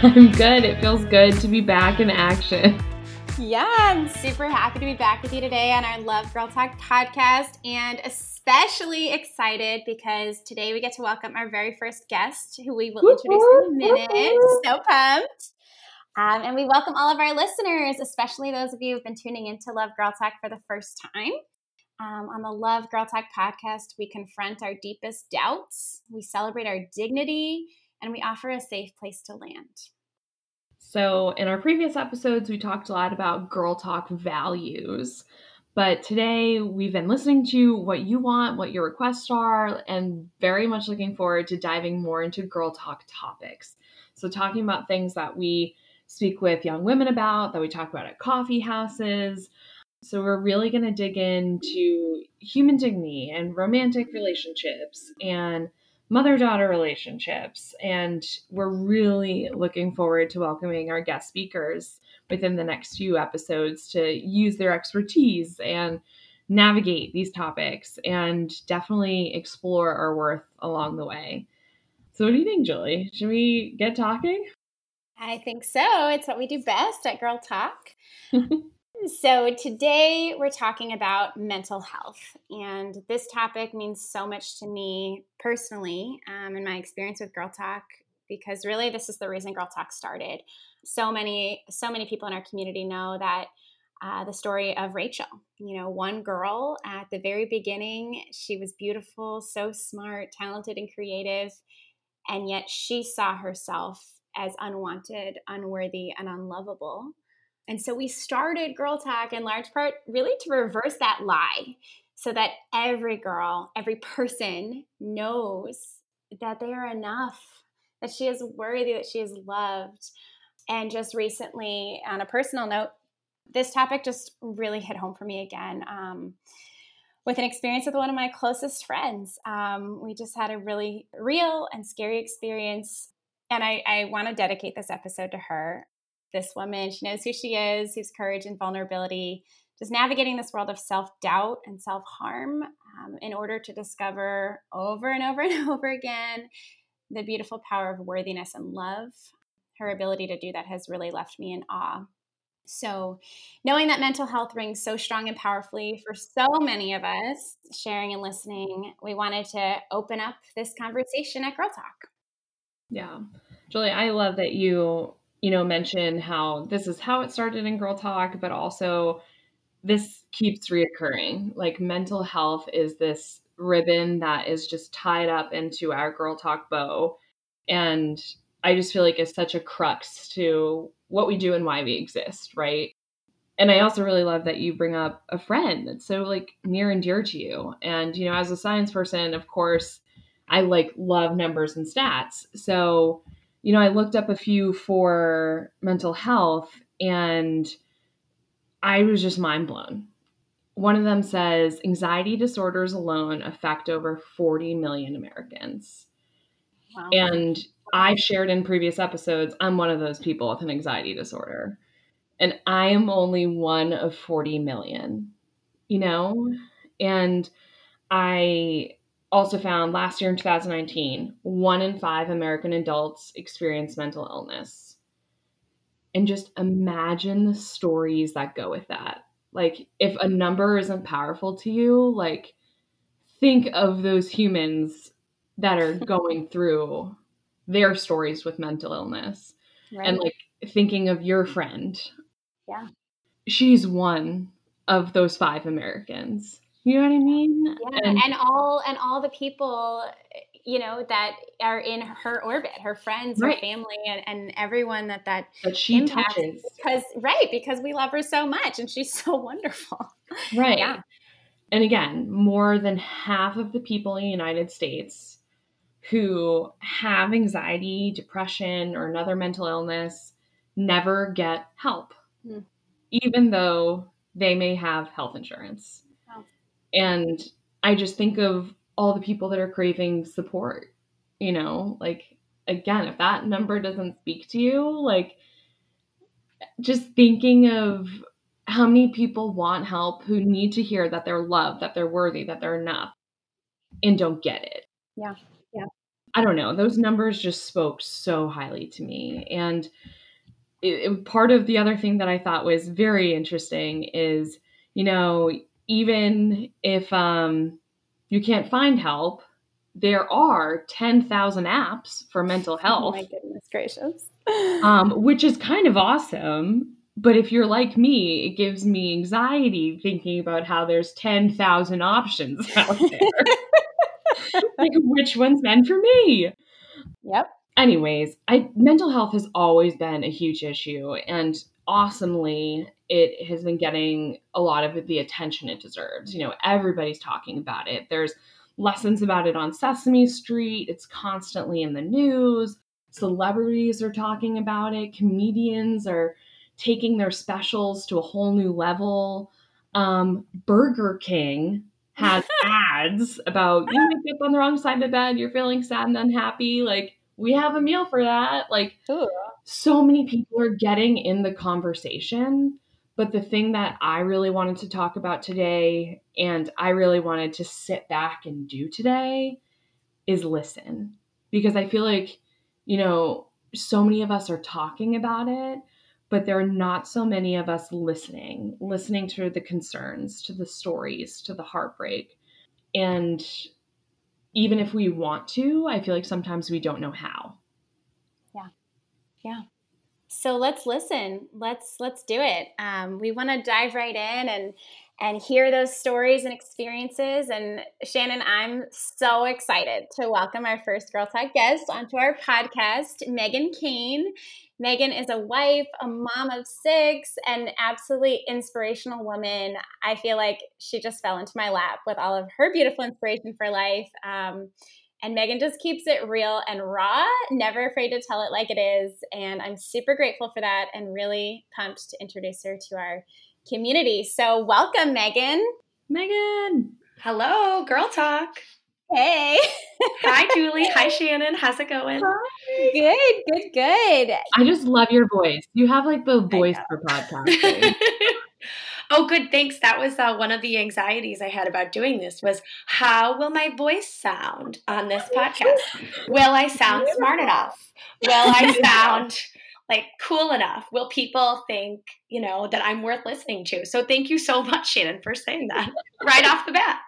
I'm good. It feels good to be back in action. Yeah, I'm super happy to be back with you today on our Love Girl Talk podcast and especially excited because today we get to welcome our very first guest who we will introduce in a minute. So pumped. Um, and we welcome all of our listeners, especially those of you who've been tuning into Love Girl Talk for the first time. Um, on the Love Girl Talk podcast, we confront our deepest doubts, we celebrate our dignity, and we offer a safe place to land. So, in our previous episodes, we talked a lot about Girl Talk values. But today, we've been listening to what you want, what your requests are, and very much looking forward to diving more into Girl Talk topics. So, talking about things that we speak with young women about, that we talk about at coffee houses, so, we're really going to dig into human dignity and romantic relationships and mother daughter relationships. And we're really looking forward to welcoming our guest speakers within the next few episodes to use their expertise and navigate these topics and definitely explore our worth along the way. So, what do you think, Julie? Should we get talking? I think so. It's what we do best at Girl Talk. So, today we're talking about mental health, and this topic means so much to me personally um, in my experience with Girl Talk because really this is the reason Girl Talk started. So many, so many people in our community know that uh, the story of Rachel. You know, one girl at the very beginning, she was beautiful, so smart, talented, and creative, and yet she saw herself as unwanted, unworthy, and unlovable and so we started Girl Talk in large part really to reverse that lie so that every girl, every person knows that they are enough, that she is worthy, that she is loved. And just recently, on a personal note, this topic just really hit home for me again. Um, with an experience with one of my closest friends. Um, we just had a really real and scary experience. And I, I want to dedicate this episode to her this woman. She knows who she is, whose courage and vulnerability, just navigating this world of self doubt and self harm um, in order to discover over and over and over again the beautiful power of worthiness and love. Her ability to do that has really left me in awe. So, knowing that mental health rings so strong and powerfully for so many of us, sharing and listening, we wanted to open up this conversation at Girl Talk. Yeah. Julie, I love that you you know, mention how this is how it started in Girl Talk, but also this keeps reoccurring. Like mental health is this ribbon that is just tied up into our Girl Talk bow. And I just feel like it's such a crux to what we do and why we exist, right? And I also really love that you bring up a friend that's so like near and dear to you. And you know, as a science person, of course, I like love numbers and stats. So you know, I looked up a few for mental health and I was just mind blown. One of them says anxiety disorders alone affect over 40 million Americans. Wow. And I've shared in previous episodes, I'm one of those people with an anxiety disorder. And I am only one of 40 million, you know? And I also found last year in 2019, one in five American adults experience mental illness. And just imagine the stories that go with that. Like, if a number isn't powerful to you, like, think of those humans that are going through their stories with mental illness. Right. And, like, thinking of your friend. Yeah. She's one of those five Americans. You know what I mean? Yeah, and, and all and all the people you know that are in her orbit her friends right. her family and, and everyone that that, that she touches because right because we love her so much and she's so wonderful right yeah and again more than half of the people in the united states who have anxiety depression or another mental illness never get help hmm. even though they may have health insurance and I just think of all the people that are craving support, you know, like again, if that number doesn't speak to you, like just thinking of how many people want help who need to hear that they're loved, that they're worthy, that they're enough and don't get it. Yeah. Yeah. I don't know, those numbers just spoke so highly to me. And it, it, part of the other thing that I thought was very interesting is, you know, even if um, you can't find help, there are 10,000 apps for mental health. Oh my goodness gracious. um, which is kind of awesome. But if you're like me, it gives me anxiety thinking about how there's 10,000 options out there. like, which one's meant for me? Yep. Anyways, I mental health has always been a huge issue, and awesomely, it has been getting a lot of the attention it deserves. You know, everybody's talking about it. There's lessons about it on Sesame Street. It's constantly in the news. Celebrities are talking about it. Comedians are taking their specials to a whole new level. Um, Burger King has ads about you wake up on the wrong side of the bed, you're feeling sad and unhappy. Like, we have a meal for that. Like, Ooh. so many people are getting in the conversation. But the thing that I really wanted to talk about today, and I really wanted to sit back and do today, is listen. Because I feel like, you know, so many of us are talking about it, but there are not so many of us listening, listening to the concerns, to the stories, to the heartbreak. And even if we want to, I feel like sometimes we don't know how. Yeah. Yeah. So let's listen. Let's let's do it. Um, we want to dive right in and and hear those stories and experiences. And Shannon, I'm so excited to welcome our first Girl Talk guest onto our podcast, Megan Kane. Megan is a wife, a mom of six, an absolutely inspirational woman. I feel like she just fell into my lap with all of her beautiful inspiration for life. Um, and Megan just keeps it real and raw, never afraid to tell it like it is. And I'm super grateful for that and really pumped to introduce her to our community. So, welcome, Megan. Megan. Hello, Girl Talk. Hey. Hi, Julie. Hi, Shannon. How's it going? Hi. Good, good, good. I just love your voice. You have like the voice for podcasting. Oh, good. Thanks. That was uh, one of the anxieties I had about doing this was how will my voice sound on this podcast? Will I sound smart enough? Will I sound like cool enough? Will people think, you know, that I'm worth listening to? So thank you so much, Shannon, for saying that right off the bat.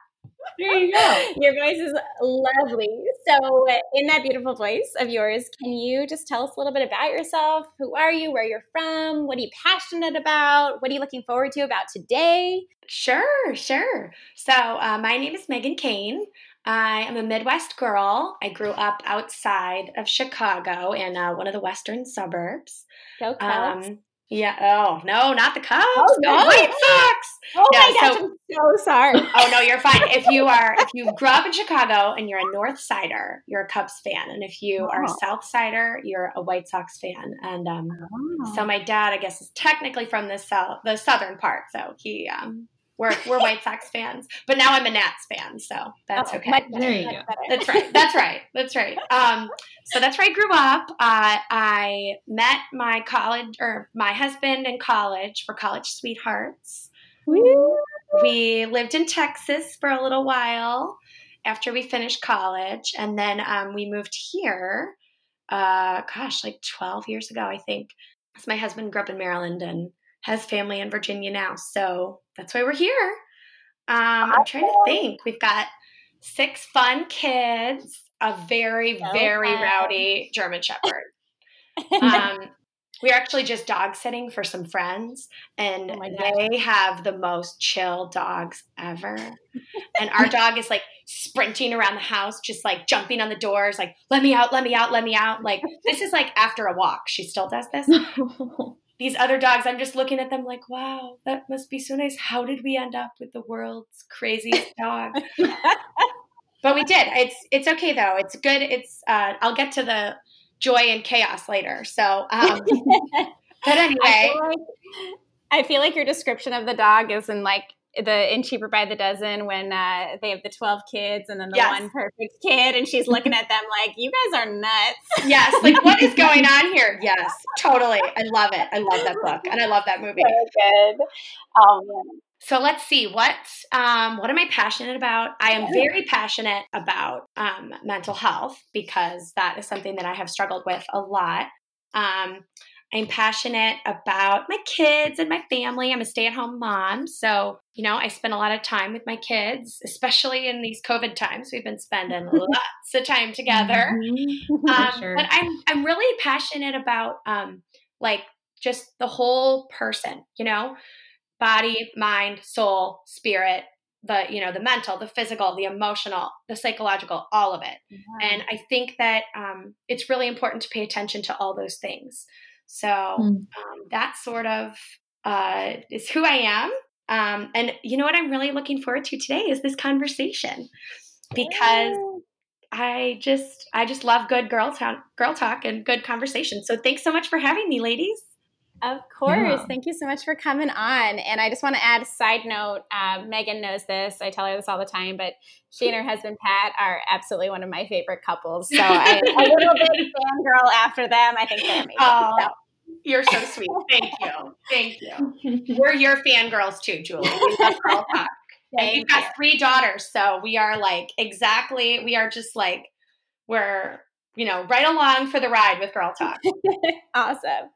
There you go. Your voice is lovely. So, in that beautiful voice of yours, can you just tell us a little bit about yourself? Who are you? Where you're from? What are you passionate about? What are you looking forward to about today? Sure, sure. So, uh, my name is Megan Kane. I am a Midwest girl. I grew up outside of Chicago in uh, one of the western suburbs. Go Cubs. Um, yeah. Oh no, not the Cubs. Oh, no. White Sox. Oh no, my gosh, so, I'm so sorry. oh no, you're fine. If you are, if you grew up in Chicago and you're a North Sider, you're a Cubs fan, and if you oh. are a oh. South Sider, you're a White Sox fan. And um, oh. so my dad, I guess, is technically from the south, the southern part. So he um, we're we're White Sox fans, but now I'm a Nats fan, so that's oh, okay. Much there you go. That's right. That's right. That's right. Um, so that's where I grew up. Uh, I met my college or my husband in college. for college sweethearts. Woo. We lived in Texas for a little while after we finished college, and then um, we moved here. Uh, gosh, like 12 years ago, I think. So my husband grew up in Maryland, and has family in Virginia now. So that's why we're here. Um, I'm trying to think. We've got six fun kids, a very, very rowdy German Shepherd. um, we're actually just dog sitting for some friends, and oh they have the most chill dogs ever. and our dog is like sprinting around the house, just like jumping on the doors, like, let me out, let me out, let me out. Like, this is like after a walk. She still does this these other dogs, I'm just looking at them like, wow, that must be so nice. How did we end up with the world's craziest dog? but we did. It's it's okay though. It's good. It's uh, I'll get to the joy and chaos later. So, um, but anyway, I feel, like, I feel like your description of the dog is in like the in cheaper by the dozen when uh, they have the 12 kids and then the Yes. one perfect kid and she's looking at them like you guys are nuts Yes, like what is going on here? Yes, totally. I love it. I love that book and I love that movie. so good man So let's see what um, what am I passionate about? I am very passionate about um, mental health because that is something that I have struggled with a lot. Um, I'm passionate about my kids and my family. I'm a stay at home mom, so you know I spend a lot of time with my kids, especially in these COVID times. We've been spending lots of time together. Um, sure. But I'm I'm really passionate about um, like just the whole person, you know, body, mind, soul, spirit, the you know the mental, the physical, the emotional, the psychological, all of it. And I think that um, it's really important to pay attention to all those things. So Hmm. um, that sort of uh, is who I am. Um, and you know what I'm really looking forward to today is this conversation because I just I just love good girl talk, girl talk and good conversation. So thanks so much for having me, ladies. Of course. Yeah. Thank you so much for coming on. And I just want to add a side note. Um, Megan knows this. I tell her this all the time, but she and her husband Pat are absolutely one of my favorite couples. So I, a little bit fangirl after them. I think they're amazing. Oh, So, you're so sweet. Thank you. Thank you. We're your fangirls too, Julie. We love girl talk. And we've got three daughters, so we are like exactly. We are just like we're you know right along for the ride with girl talk. awesome.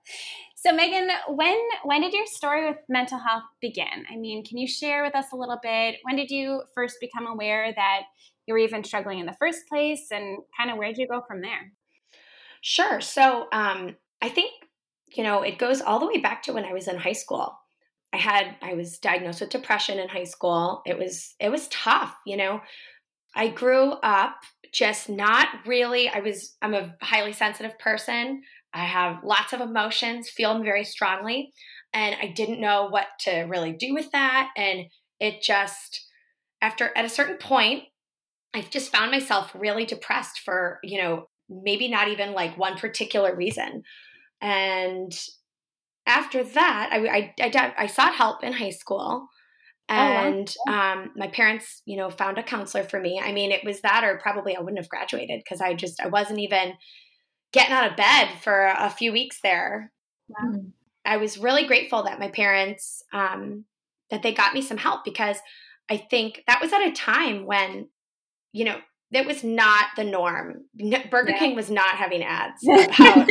So Megan, when when did your story with mental health begin? I mean, can you share with us a little bit? When did you first become aware that you were even struggling in the first place, and kind of where did you go from there? Sure. So um, I think you know it goes all the way back to when I was in high school. I had I was diagnosed with depression in high school. It was it was tough. You know, I grew up just not really. I was I'm a highly sensitive person. I have lots of emotions, feel them very strongly, and I didn't know what to really do with that. And it just after at a certain point, I just found myself really depressed for you know maybe not even like one particular reason. And after that, I, I, I, I sought help in high school. Oh, wow. And um, my parents, you know, found a counselor for me. I mean, it was that, or probably I wouldn't have graduated because I just I wasn't even getting out of bed for a few weeks there. Mm. I was really grateful that my parents um, that they got me some help because I think that was at a time when, you know, that was not the norm. Burger Yeah. King was not having ads about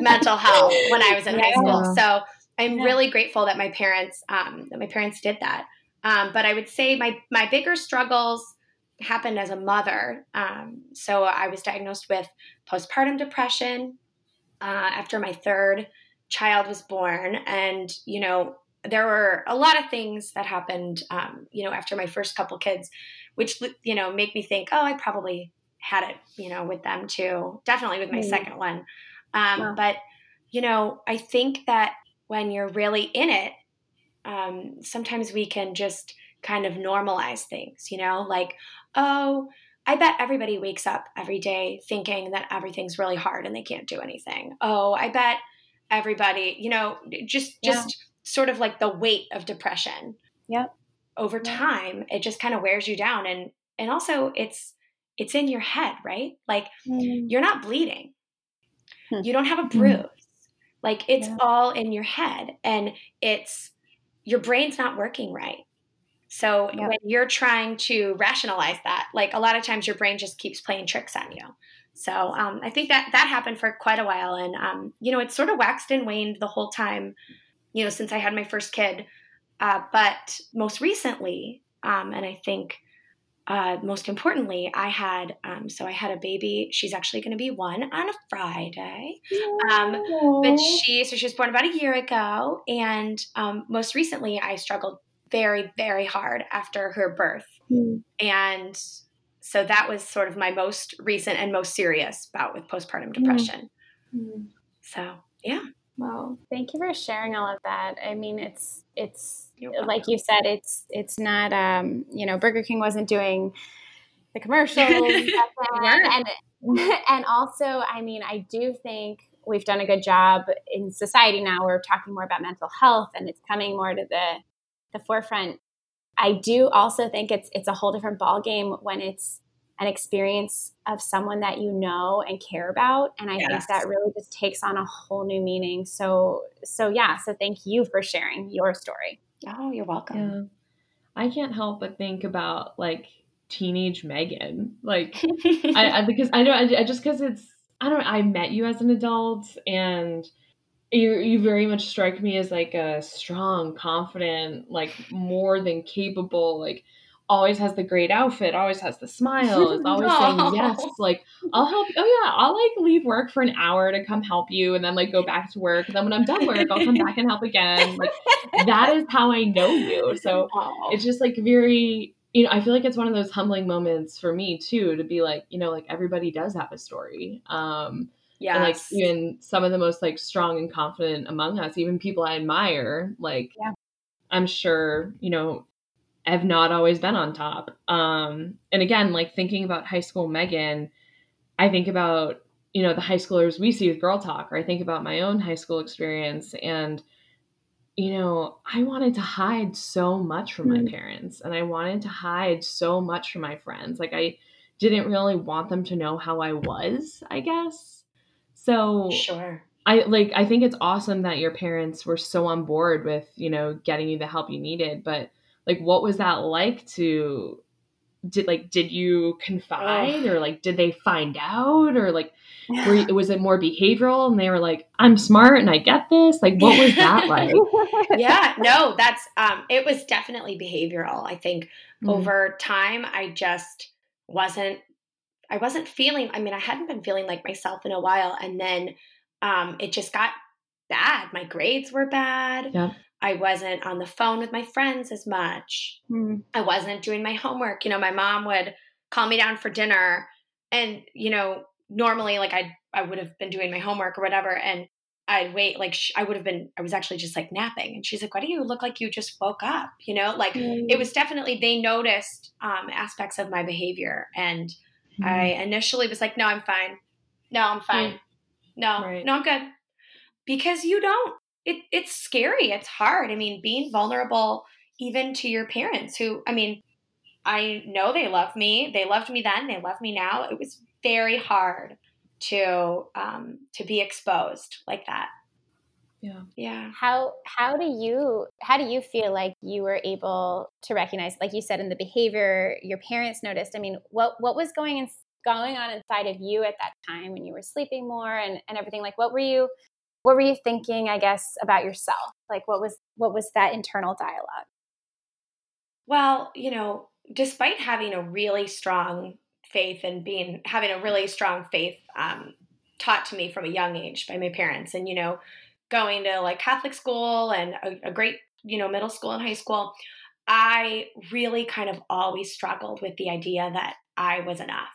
mental health when I was in high school. So I'm Yeah. really grateful that my parents um, that my parents did that. Um, but I would say my my bigger struggles happened as a mother. Um, so I was diagnosed with postpartum depression uh, after my third child was born, and you know there were a lot of things that happened. Um, you know after my first couple kids, which you know make me think, oh, I probably had it, you know, with them too. Definitely with my Mm. second one. Um, Wow. But you know, I think that when you're really in it, um, sometimes we can just kind of normalize things, you know, like, oh, I bet everybody wakes up every day thinking that everything's really hard and they can't do anything. Oh, I bet everybody, you know, just Yeah. just sort of like the weight of depression. Yep. Over Yeah. time, it just kind of wears you down and and also it's it's in your head, right? Like you're not bleeding. Hmm. You don't have a bruise. Like it's Yeah. all in your head and it's your brain's not working right. So when you're trying to rationalize that, like a lot of times your brain just keeps playing tricks on you. So um, I think that that happened for quite a while, and um, you know it sort of waxed and waned the whole time, you know, since I had my first kid. Uh, but most recently, um, and I think uh, most importantly, I had um, so I had a baby. She's actually going to be one on a Friday. Um, but she so she was born about a year ago and um, most recently i struggled very very hard after her birth Hmm. and so that was sort of my most recent and most serious bout with postpartum depression so yeah Well, thank you for sharing all of that. I mean, it's it's like you said, it's it's not um, you know, Burger King wasn't doing the commercials then. and and also, I mean, I do think we've done a good job in society now. We're talking more about mental health and it's coming more to the the forefront. I do also think it's it's a whole different ballgame when it's an experience of someone that you know and care about and i yes. think that really just takes on a whole new meaning. So so yeah so thank you for sharing your story. Oh you're welcome. Yeah. i can't help but think about like teenage megan. Like I, I, because i know I, just because it's i don't i met you as an adult and you you very much strike me as like a strong confident like more than capable like always has the great outfit, always has the smile, is always saying yes. Like, I'll help. Oh yeah, I'll like leave work for an hour to come help you, and then like go back to work. And then when I'm done work, I'll come back and help again. Like that is how I know you. So it's just like very. You know, I feel like it's one of those humbling moments for me too to be like, you know, like everybody does have a story. Um, yeah. like even some of the most like strong and confident among us, even people I admire, like yeah. I'm sure, you know, have not always been on top. Um, and again, like thinking about high school Megan, I think about, you know, the high schoolers we see with Girl Talk, or I think about my own high school experience. And, you know, I wanted to hide so much from mm-hmm. my parents and I wanted to hide so much from my friends. Like, I didn't really want them to know how I was, I guess. So, sure. I like I think it's awesome that your parents were so on board with, you know, getting you the help you needed, but like what was that like to did like did you confide or like did they find out or like were you, was it more behavioral and they were like i'm smart and i get this like what was that like yeah no that's um it was definitely behavioral i think mm-hmm. over time i just wasn't i wasn't feeling i mean i hadn't been feeling like myself in a while and then um it just got bad my grades were bad yeah. I wasn't on the phone with my friends as much. Mm. I wasn't doing my homework. You know, my mom would call me down for dinner and, you know, normally like I I would have been doing my homework or whatever and I'd wait like sh- I would have been I was actually just like napping and she's like why do you look like you just woke up you know like mm. it was definitely they noticed um, aspects of my behavior and mm. I initially was like no I'm fine no I'm fine mm. no right. no I'm good because you don't it, it's scary. It's hard. I mean, being vulnerable even to your parents who, I mean, I know they love me. They loved me then. They love me now. It was very hard to um, to be exposed like that. Yeah. Yeah. How how do you how do you feel like you were able to recognize, like you said, in the behavior your parents noticed? I mean, what what was going in, going on inside of you at that time when you were sleeping more and, and everything? Like, what were you what were you thinking i guess about yourself like what was what was that internal dialogue well you know despite having a really strong faith and being having a really strong faith um, taught to me from a young age by my parents and you know going to like catholic school and a, a great you know middle school and high school i really kind of always struggled with the idea that i was enough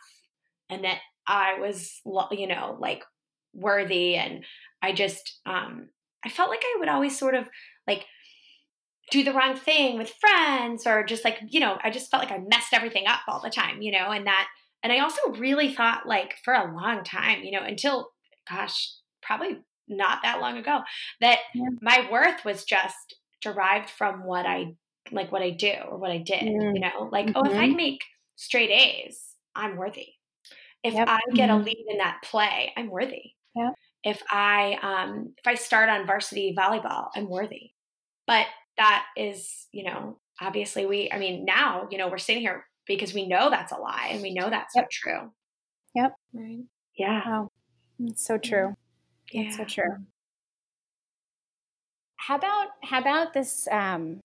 and that i was you know like worthy and I just um I felt like I would always sort of like do the wrong thing with friends or just like, you know, I just felt like I messed everything up all the time, you know, and that and I also really thought like for a long time, you know, until gosh, probably not that long ago, that yeah. my worth was just derived from what I like what I do or what I did, mm. you know? Like, mm-hmm. oh, if I mm-hmm. make straight A's, I'm worthy. If yep. I get mm-hmm. a lead in that play, I'm worthy. Yeah if I um, if I start on varsity volleyball, I'm worthy. But that is, you know, obviously we. I mean, now you know we're sitting here because we know that's a lie and we know that's yep. not true. Yep. Right. Yeah. Wow. It's so true. Yeah. It's so true. How about how about this um,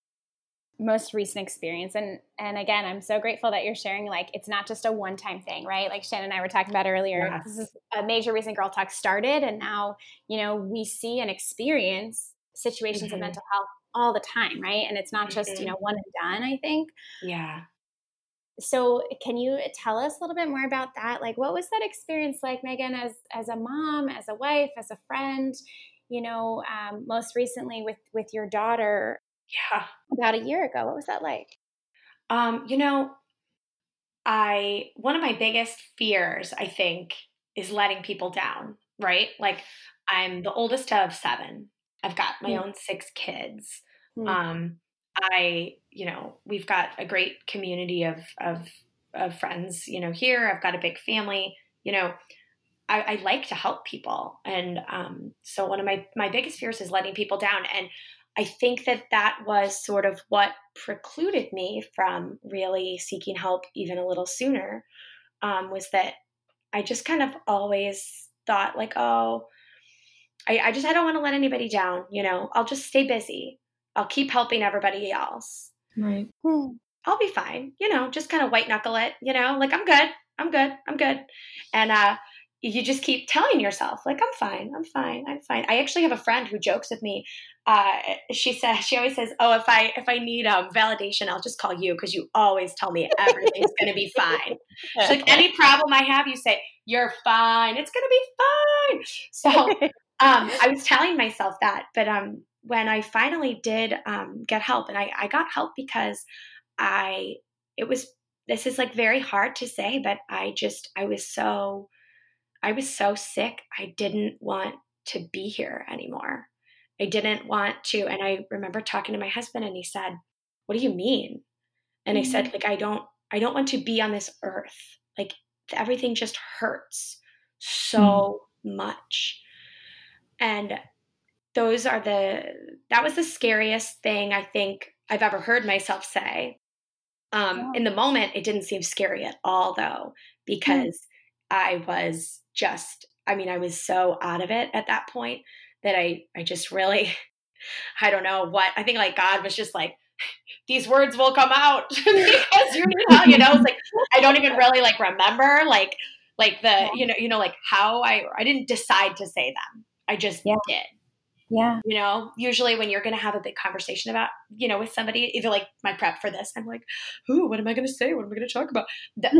most recent experience and and again i'm so grateful that you're sharing like it's not just a one time thing right like shannon and i were talking about earlier yes. this is a major reason girl talk started and now you know we see and experience situations mm-hmm. of mental health all the time right and it's not just mm-hmm. you know one and done i think yeah so can you tell us a little bit more about that like what was that experience like megan as as a mom as a wife as a friend you know um, most recently with with your daughter yeah. About a year ago. What was that like? Um, you know, I one of my biggest fears, I think, is letting people down, right? Like I'm the oldest of seven. I've got my mm. own six kids. Mm. Um, I, you know, we've got a great community of, of, of friends, you know, here. I've got a big family, you know, I, I like to help people. And um, so one of my, my biggest fears is letting people down. And I think that that was sort of what precluded me from really seeking help even a little sooner um, was that I just kind of always thought like, oh, I, I just I don't want to let anybody down. You know, I'll just stay busy. I'll keep helping everybody else. Right. Hmm. I'll be fine. You know, just kind of white knuckle it. You know, like I'm good. I'm good. I'm good. And uh, you just keep telling yourself like i'm fine i'm fine i'm fine i actually have a friend who jokes with me uh, she says she always says oh if i if i need um, validation i'll just call you because you always tell me everything's going to be fine She's like any problem i have you say you're fine it's going to be fine so um, i was telling myself that but um, when i finally did um, get help and I, I got help because i it was this is like very hard to say but i just i was so I was so sick, I didn't want to be here anymore. I didn't want to. And I remember talking to my husband and he said, What do you mean? And mm-hmm. I said, like, I don't, I don't want to be on this earth. Like everything just hurts so mm-hmm. much. And those are the, that was the scariest thing I think I've ever heard myself say. Um. In the moment, it didn't seem scary at all, though, hmm. because mm-hmm. I was just I mean, I was so out of it at that point that I I just really I don't know what I think like God was just like these words will come out because you know, you know, it's like I don't even really like remember like like the you know you know like how I I didn't decide to say them. I just yeah. did. Yeah. You know, usually when you're going to have a big conversation about, you know, with somebody, either like my prep for this, I'm like, who, what am I going to say? What am I going to talk about?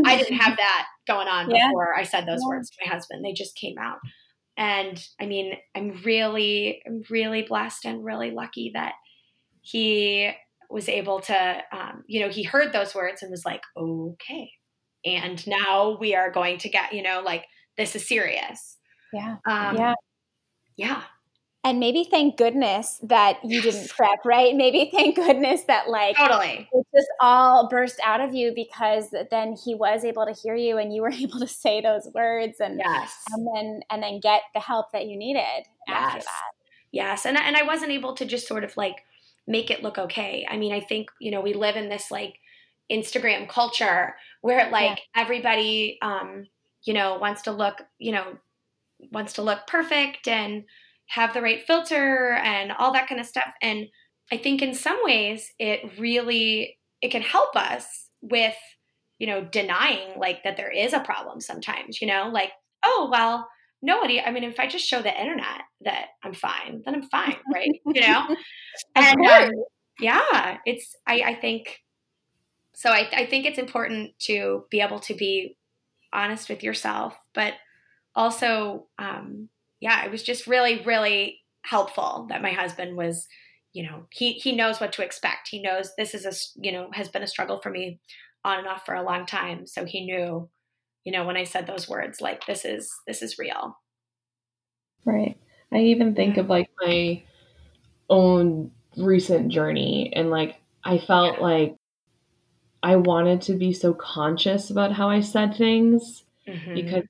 I didn't have that going on yeah. before I said those yeah. words to my husband. They just came out. And I mean, I'm really, I'm really blessed and really lucky that he was able to, um, you know, he heard those words and was like, okay. And now we are going to get, you know, like, this is serious. Yeah. Um, yeah. Yeah and maybe thank goodness that you didn't prep, right? Maybe thank goodness that like totally it just all burst out of you because then he was able to hear you and you were able to say those words and yes. and then and then get the help that you needed yes. after that. Yes, and and I wasn't able to just sort of like make it look okay. I mean, I think you know we live in this like Instagram culture where like yeah. everybody um you know wants to look you know wants to look perfect and have the right filter and all that kind of stuff. And I think in some ways it really it can help us with, you know, denying like that there is a problem sometimes, you know, like, oh well, nobody I mean if I just show the internet that I'm fine, then I'm fine, right? you know? and um, yeah, it's I, I think so I, I think it's important to be able to be honest with yourself, but also um, yeah, it was just really, really helpful that my husband was, you know, he he knows what to expect. He knows this is a you know has been a struggle for me on and off for a long time. So he knew, you know, when I said those words, like this is this is real. Right. I even think of like my own recent journey and like I felt like I wanted to be so conscious about how I said things mm-hmm. because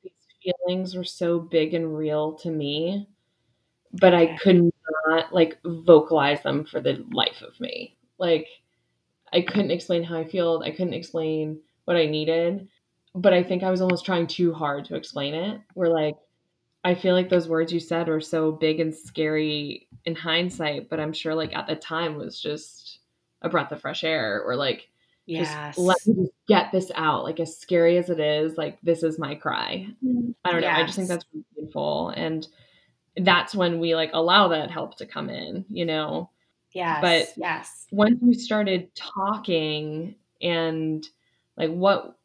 feelings were so big and real to me, but I could not like vocalize them for the life of me. Like I couldn't explain how I feel. I couldn't explain what I needed. But I think I was almost trying too hard to explain it. Where like I feel like those words you said were so big and scary in hindsight, but I'm sure like at the time was just a breath of fresh air or like Yes. Just let me just get this out. Like as scary as it is, like this is my cry. Mm-hmm. I don't know. I just think that's beautiful. And that's when we like allow that help to come in, you know? Yes. But yes. Once you started talking and like what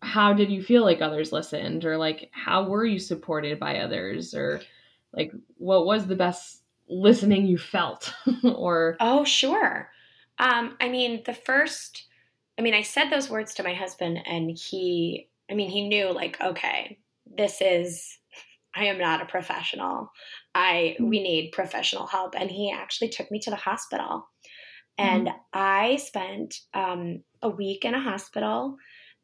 how did you feel like others listened or like how were you supported by others or like what was the best listening you felt or oh sure um i mean the first I mean, I said those words to my husband, and he, I mean, he knew, like, okay, this is, I am not a professional. I, we need professional help. And he actually took me to the hospital. And mm-hmm. I spent um, a week in a hospital.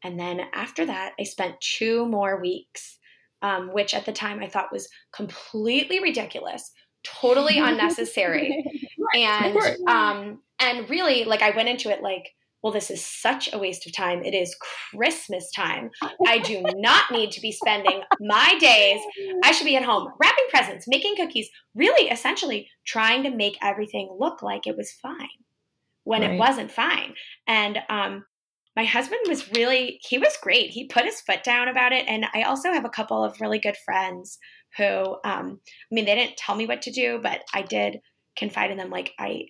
And then after that, I spent two more weeks, um, which at the time I thought was completely ridiculous, totally unnecessary. and um, and really, like I went into it like, well, this is such a waste of time. It is Christmas time. I do not need to be spending my days. I should be at home wrapping presents, making cookies, really essentially trying to make everything look like it was fine when right. it wasn't fine. And um, my husband was really, he was great. He put his foot down about it. And I also have a couple of really good friends who, um, I mean, they didn't tell me what to do, but I did confide in them. Like, I,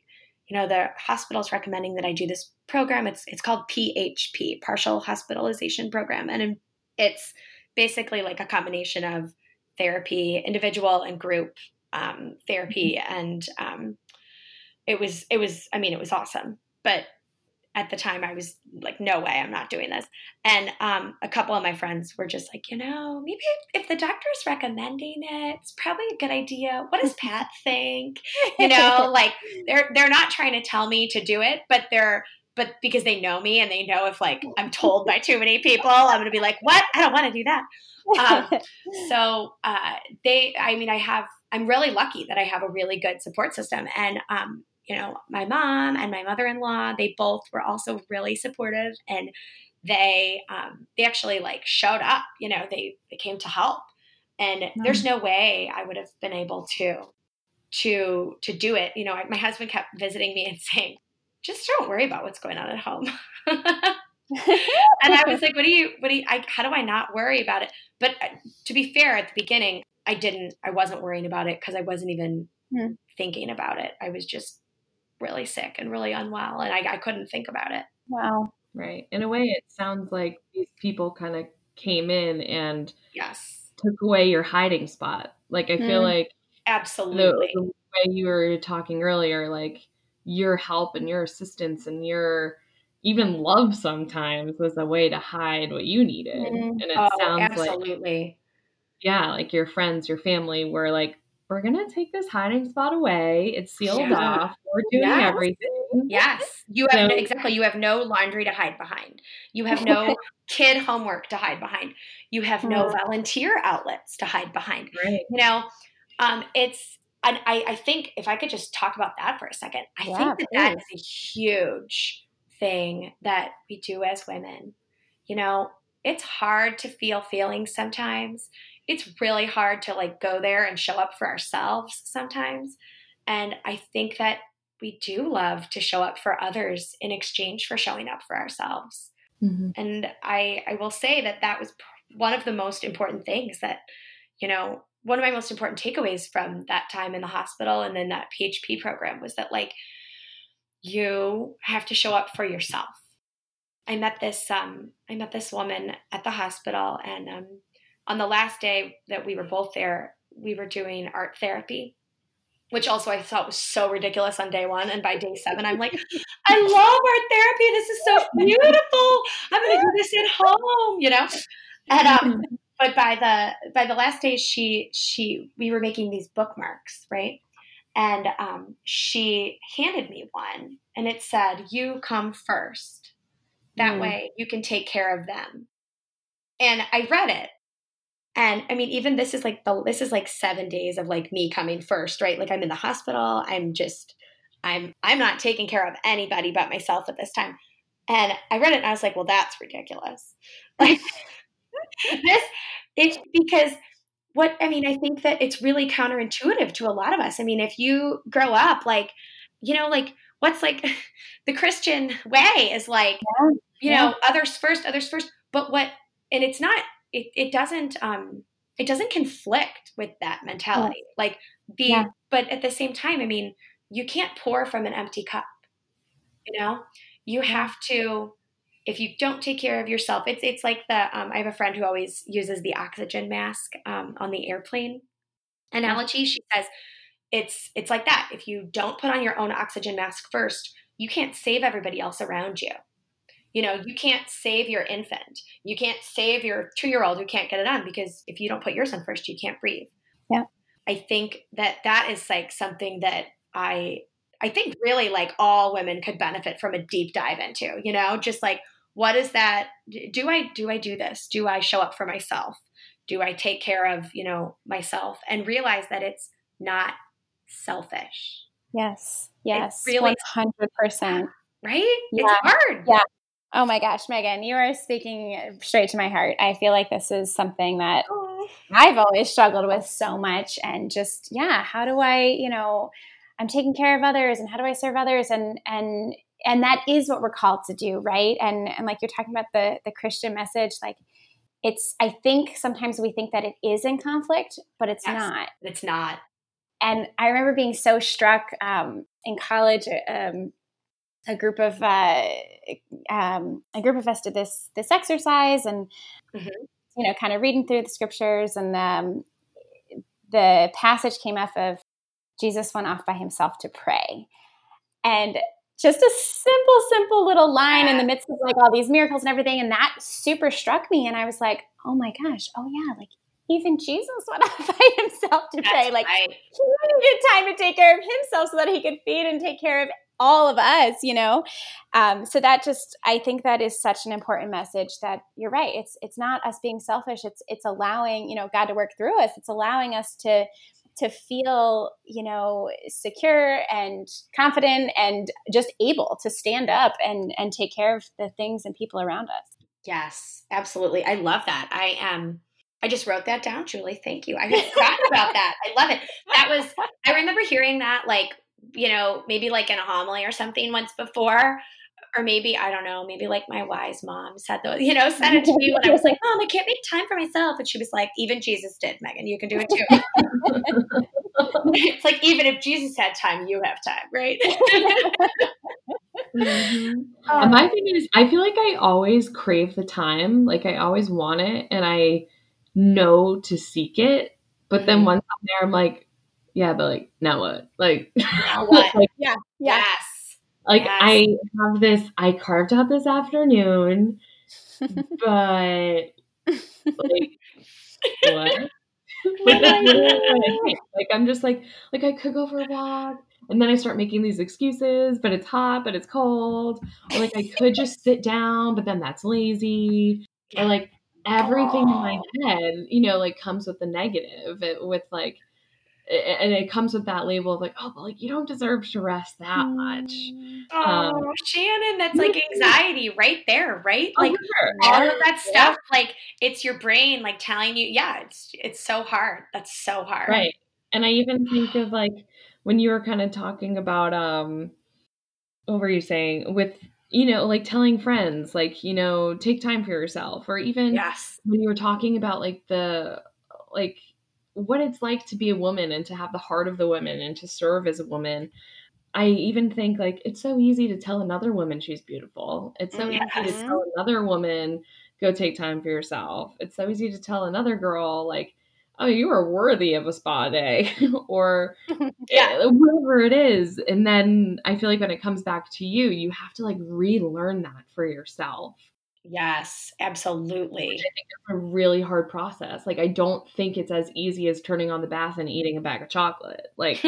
you know, the hospital's recommending that I do this program. It's it's called PHP, Partial Hospitalization Program, and it's basically like a combination of therapy, individual and group um, therapy, mm-hmm. and um, it was it was I mean it was awesome, but at the time I was like, no way, I'm not doing this. And um, a couple of my friends were just like, you know, maybe if the doctor's recommending it, it's probably a good idea. What does Pat think? You know, like they're they're not trying to tell me to do it, but they're but because they know me and they know if like I'm told by too many people, I'm gonna be like, what? I don't want to do that. Um, so uh, they, I mean, I have. I'm really lucky that I have a really good support system, and um, you know, my mom and my mother-in-law, they both were also really supportive and they um, they actually like showed up, you know, they they came to help. And mm-hmm. there's no way I would have been able to to to do it. You know, my husband kept visiting me and saying, "Just don't worry about what's going on at home." and I was like, "What do you? What do you? I, how do I not worry about it?" But uh, to be fair, at the beginning, I didn't. I wasn't worrying about it because I wasn't even mm. thinking about it. I was just really sick and really unwell, and I, I couldn't think about it. Wow. Right. In a way, it sounds like these people kind of came in and yes took away your hiding spot. Like I feel mm. like absolutely the, the way you were talking earlier, like your help and your assistance and your even love sometimes was a way to hide what you needed. Mm. And it oh, sounds absolutely. like yeah, like your friends, your family were like, we're gonna take this hiding spot away. It's sealed yeah. off. We're doing yes. everything. Yes, you have so, no, exactly. You have no laundry to hide behind. You have no kid homework to hide behind. You have no volunteer outlets to hide behind. Right. You know, um, it's. And I, I think if I could just talk about that for a second, I yeah, think that that is a huge thing that we do as women. You know, it's hard to feel feelings sometimes it's really hard to like go there and show up for ourselves sometimes. And I think that we do love to show up for others in exchange for showing up for ourselves. Mm-hmm. And I I will say that that was one of the most important things that you know one of my most important takeaways from that time in the hospital and then that PHP program was that like you have to show up for yourself. I met this um I met this woman at the hospital and um on the last day that we were both there, we were doing art therapy, which also I thought was so ridiculous on day one. And by day seven, I'm like, I love art therapy. This is so beautiful. I'm going to do this at home, you know? And, um, but by the, by the last day, she, she, we were making these bookmarks, right? And um, she handed me one and it said, You come first. That mm. way you can take care of them. And I read it and I mean, even this is like the this is like seven days of like me coming first, right? Like I'm in the hospital. I'm just I'm I'm not taking care of anybody but myself at this time. And I read it and I was like, well, that's ridiculous. Like this it's because what I mean, I think that it's really counterintuitive to a lot of us. I mean, if you grow up like, you know, like what's like the Christian way is like, yeah. you know, others first, others first. But what and it's not it, it doesn't um it doesn't conflict with that mentality yeah. like the yeah. but at the same time i mean you can't pour from an empty cup you know? You have to if you don't take care of yourself it's it's like the um, i have a friend who always uses the oxygen mask um, on the airplane analogy. She says it's it's like that. If you don't put on your own oxygen mask first you can't save everybody else around you you know, you can't save your infant. You can't save your two year old who can't get it on because if you don't put yours on first, you can't breathe. Yeah. I think that that is like something that I I think really like all women could benefit from a deep dive into, you know, just like what is that do I do I do this? Do I show up for myself? Do I take care of, you know, myself and realize that it's not selfish. Yes. Yes. It's really 100%. Right? Yeah. It's hard. Yeah. Oh my gosh, Megan, you are speaking straight to my heart. I feel like this is something that. I've always struggled with so much. And just, yeah, how do I, you know, I'm taking care of others and how do I serve others? And, and, and that is what we're called to do, right? And, and like you're talking about the, the Christian message, like it's, I think sometimes we think that it is in conflict, but it's yes, not. It's not. And I remember being so struck um, in college. Um, a group of uh, um, a group of us did this this exercise, and mm-hmm. you know, kind of reading through the scriptures, and um, the passage came off of Jesus went off by himself to pray, and just a simple, simple little line in the midst of like all these miracles and everything, and that super struck me, and I was like, oh my gosh, oh yeah, like even Jesus went off by himself to That's pray. Like right. he needed time to take care of himself so that he could feed and take care of all of us, you know. Um, so that just, I think that is such an important message. That you're right. It's it's not us being selfish. It's it's allowing you know God to work through us. It's allowing us to to feel you know secure and confident and just able to stand up and and take care of the things and people around us. Yes, absolutely. I love that. I am. Um, I just wrote that down, Julie. Thank you. I forgot about that. I love it. That was, I remember hearing that like you know, maybe like in a homily or something once before. Or maybe, I don't know, maybe like my wise mom said those, you know, said it to me when I was like, Mom, I can't make time for myself. And she was like, Even Jesus did, Megan. You can do it too. it's like, even if Jesus had time, you have time, right? mm-hmm. um, my thing is, I feel like I always crave the time. Like, I always want it and I know to seek it. But then mm-hmm. once I'm there, I'm like, yeah, but like now what? Like now what? like, yeah, yes. Like yes. I have this. I carved out this afternoon, but like what? like, like I'm just like like I could go for a walk, and then I start making these excuses. But it's hot, but it's cold. Or like I could just sit down, but then that's lazy. Or like everything Aww. in my head, you know, like comes with the negative. It, with like and it comes with that label of like, oh, but like you don't deserve to rest that much. Oh, um, Shannon, that's like anxiety right there, right? Oh, like sure. all of that stuff, yeah. like it's your brain like telling you, yeah, it's it's so hard. That's so hard. Right. And I even think of like when you were kind of talking about um what were you saying with you know like telling friends like you know take time for yourself or even yes when you were talking about like the like what it's like to be a woman and to have the heart of the women and to serve as a woman. I even think like it's so easy to tell another woman she's beautiful. It's so yes. easy to tell another woman go take time for yourself. It's so easy to tell another girl like oh you are worthy of a spa day or yeah. Eh, whatever it is. And then I feel like when it comes back to you, you have to like relearn that for yourself. Yes, absolutely. Which I think it's a really hard process. Like I don't think it's as easy as turning on the bath and eating a bag of chocolate. Like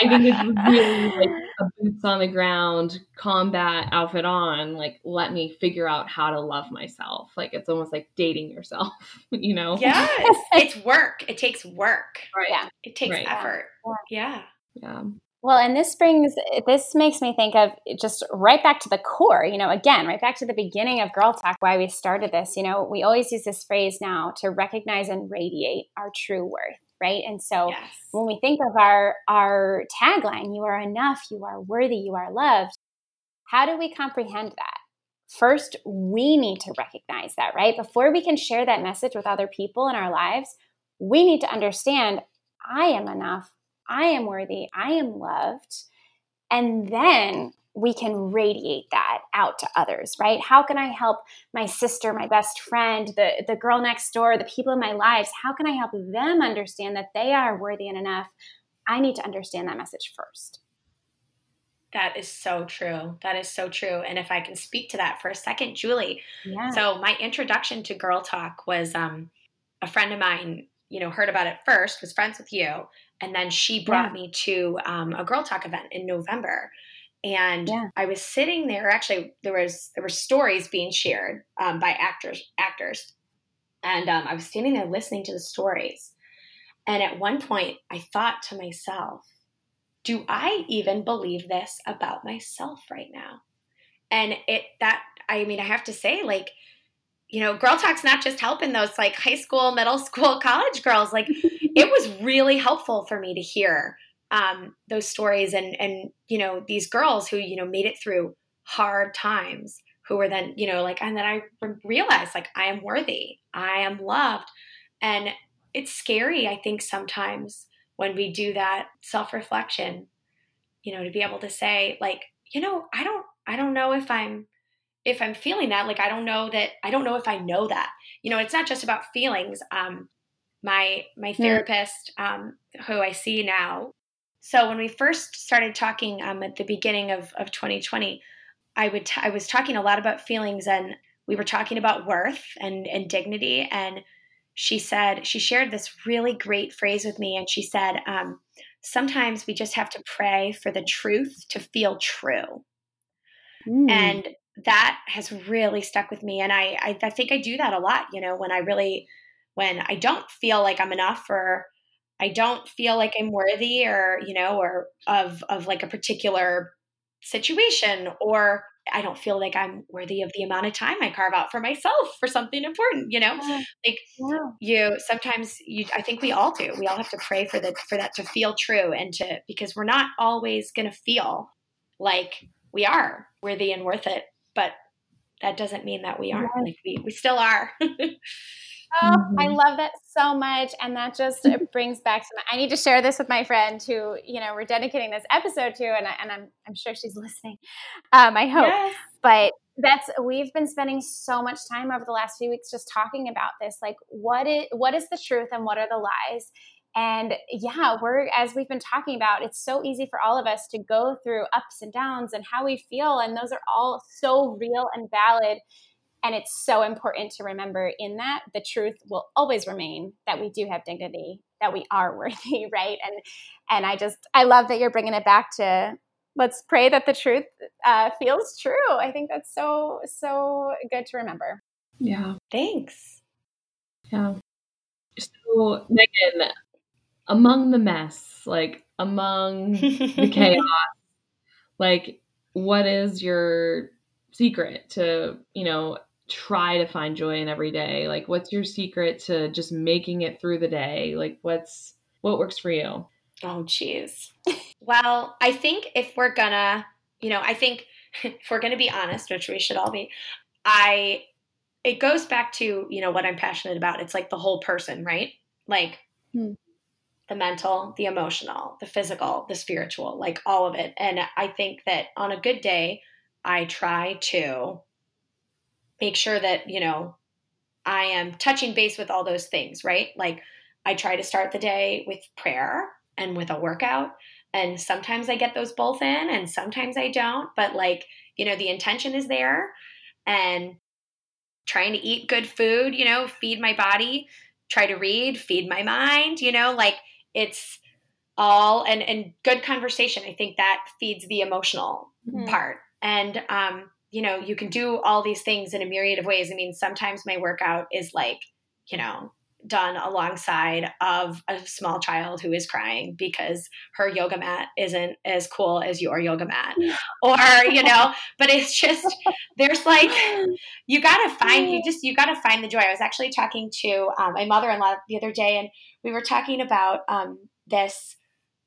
I think it's really like a boots on the ground combat outfit on. Like let me figure out how to love myself. Like it's almost like dating yourself, you know? Yes, it's work. It takes work. Right. Yeah, it takes right. effort. Yeah. Yeah. Well, and this brings, this makes me think of just right back to the core, you know, again, right back to the beginning of Girl Talk, why we started this. You know, we always use this phrase now to recognize and radiate our true worth, right? And so yes. when we think of our, our tagline, you are enough, you are worthy, you are loved, how do we comprehend that? First, we need to recognize that, right? Before we can share that message with other people in our lives, we need to understand I am enough I am worthy, I am loved. And then we can radiate that out to others, right? How can I help my sister, my best friend, the, the girl next door, the people in my lives? How can I help them understand that they are worthy and enough? I need to understand that message first. That is so true. That is so true. And if I can speak to that for a second, Julie. Yeah. So my introduction to Girl Talk was um, a friend of mine you know, heard about it first, was friends with you, and then she brought Yeah. me to um, a Girl Talk event in November. And Yeah. I was sitting there. Actually, there was there were stories being shared um, by actors actors, and um, I was standing there listening to the stories. And at one point, I thought to myself, "Do I even believe this about myself right now?" And it that I mean, I have to say, like, you know, Girl Talk's not just helping those like high school, middle school, college girls. Like, it was really helpful for me to hear um, those stories and and you know these girls who you know made it through hard times who were then you know like and then I realized like I am worthy, I am loved, and it's scary. I think sometimes when we do that self reflection, you know, to be able to say like you know I don't I don't know if I'm if I'm feeling that like I don't know that I don't know if I know that you know it's not just about feelings. Um, my my therapist um, who I see now. So when we first started talking um, at the beginning of, of 2020, I would t- I was talking a lot about feelings and we were talking about worth and, and dignity and she said she shared this really great phrase with me and she said um, sometimes we just have to pray for the truth to feel true Mm. and that has really stuck with me and I, I i think i do that a lot you know when i really when i don't feel like i'm enough or i don't feel like i'm worthy or you know or of of like a particular situation or i don't feel like i'm worthy of the amount of time i carve out for myself for something important you know Yeah. like Yeah. you sometimes you i think we all do we all have to pray for that for that to feel true and to because we're not always going to feel like we are worthy and worth it but that doesn't mean that we aren't Right. like we, we still are Oh, I Mhm. love that so much. And that just brings back to my, I need to share this with my friend who, you know, we're dedicating this episode to, and, I, and I'm, I'm sure she's listening. Um, I hope. Yes. But that's, we've been spending so much time over the last few weeks just talking about this. Like, what is, what is the truth and what are the lies? And yeah, we're, as we've been talking about, it's so easy for all of us to go through ups and downs and how we feel. And those are all so real and valid. And it's so important to remember in that the truth will always remain that we do have dignity, that we are worthy, right? And and I just I love that you're bringing it back to let's pray that the truth uh, feels true. I think that's so so good to remember. Yeah. thanks Yeah. So, Megan, among the mess, like among the chaos, like what is your secret to, you know, try to find joy in every day? Like what's your secret to just making it through the day? Like what's what works for you? Oh, geez. well, I think if we're gonna, you know, I think if we're gonna be honest, which we should all be, I, it goes back to, you know, what I'm passionate about. It's like the whole person, right? Like Hmm. The mental, the emotional, the physical, the spiritual, like all of it. And I think that on a good day, I try to make sure that, you know, I am touching base with all those things, right? Like I try to start the day with prayer and with a workout. And sometimes I get those both in and sometimes I don't. But like, you know, the intention is there and trying to eat good food, you know, feed my body, try to read, feed my mind, you know, like it's all and and good conversation. I think that feeds the emotional Mhm. part. And um, you know, you can do all these things in a myriad of ways. I mean, sometimes my workout is like, you know, done alongside of a small child who is crying because her yoga mat isn't as cool as your yoga mat. Or you know but it's just there's like you gotta find you just you gotta find the joy. I was actually talking to um, my mother-in-law the other day and we were talking about um, this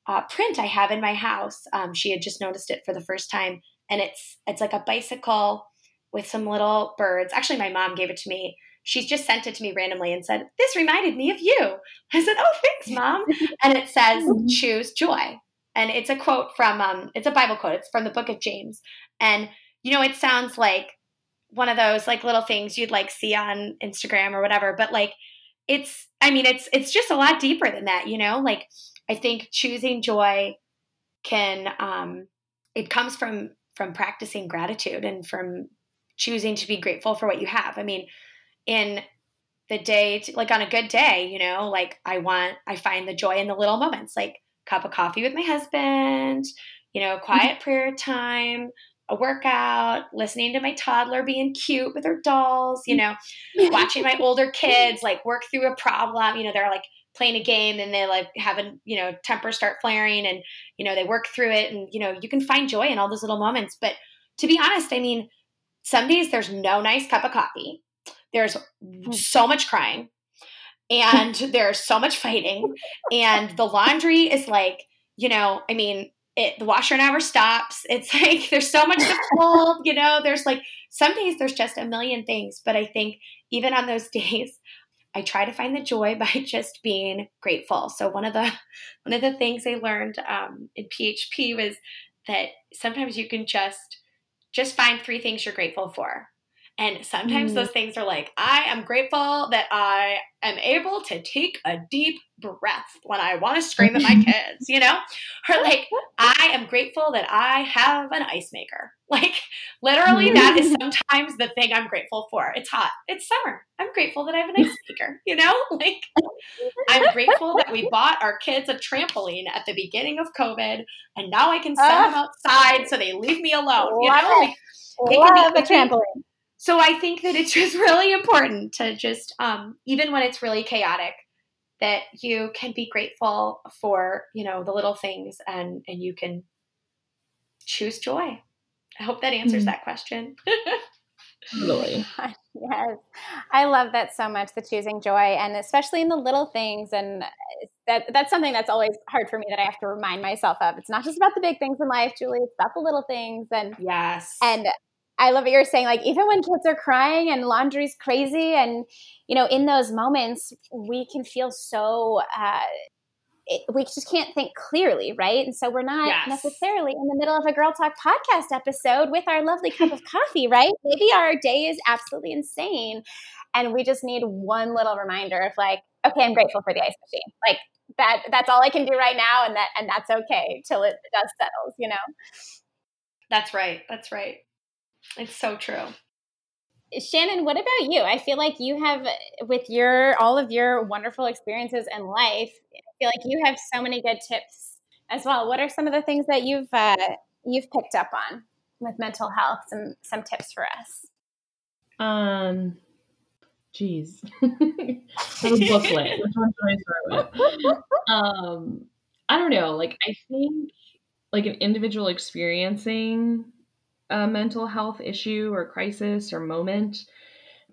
uh, print i have in my house. Um, she had just noticed it for the first time and it's it's like a bicycle with some little birds. Actually my mom gave it to me she's just sent it to me randomly and said, This reminded me of you. I said, Oh, thanks, mom. And it says, Choose joy. And it's a quote from, um, it's a Bible quote. It's from the book of James. And, you know, it sounds like one of those like little things you'd like see on Instagram or whatever, but like it's, I mean, it's, it's just a lot deeper than that, you know? Like, I think choosing joy can, um, it comes from, from practicing gratitude and from choosing to be grateful for what you have. I mean, in the day, to, like on a good day, you know, like I want, I find the joy in the little moments, like cup of coffee with my husband, you know, mm-hmm. quiet prayer time, a workout, listening to my toddler being cute with her dolls, you mm. know, watching my older kids like work through a problem, you know, they're like playing a game and they like having, you know, temper start flaring and, you know, they work through it and, you know, you can find joy in all those little moments. But to be honest, I mean, some days there's no nice cup of coffee. There's hmm. so much crying and there's so much fighting and the laundry is like, you know, I mean, it, the washer never stops. It's like there's so much to fold, you know. There's like some days there's just a million things, but I think even on those days, I try to find the joy by just being grateful. So one of the one of the things I learned um, in PHP was that sometimes you can just just find three things you're grateful for. And sometimes mm. those things are like, I am grateful that I am able to take a deep breath when I want to scream at my kids, you know? Or like, I am grateful that I have an ice maker. Like, literally, that is sometimes the thing I'm grateful for. It's hot, it's summer. I'm grateful that I have an ice maker, you know? Like, I'm grateful that we bought our kids a trampoline at the beginning of COVID, and now I can send uh, them outside so they leave me alone, you know? Like, love a trampoline so I think that it's just really important to just, um, even when it's really chaotic, that you can be grateful for, you know, the little things and, and you can choose joy. I hope that answers mm-hmm. that question. totally. Yes. I love that so much, the choosing joy and especially in the little things. And that that's something that's always hard for me that I have to remind myself of. It's not just about the big things in life, Julie. It's about the little things. And yes. And I love what you're saying. Like, even when kids are crying and laundry's crazy, and, you know, in those moments, we can feel so, uh, it, we just can't think clearly, right? And so we're not yes. necessarily in the middle of a Girl Talk podcast episode with our lovely cup of coffee, right? Maybe our day is absolutely insane. And we just need one little reminder of like, okay, I'm grateful for the ice machine. Like that that's all I can do right now and that and that's okay till it dust settles, you know. That's right. That's right. It's so true. Shannon, what about you? I feel like you have, with your all of your wonderful experiences in life, I feel like you have so many good tips as well. What are some of the things that you've uh, you've picked up on with mental health? Some some tips for us. Um, geez, a booklet. Which one should I start with? Um, I don't know. Like I think, like an individual experiencing a mental health issue or crisis or moment.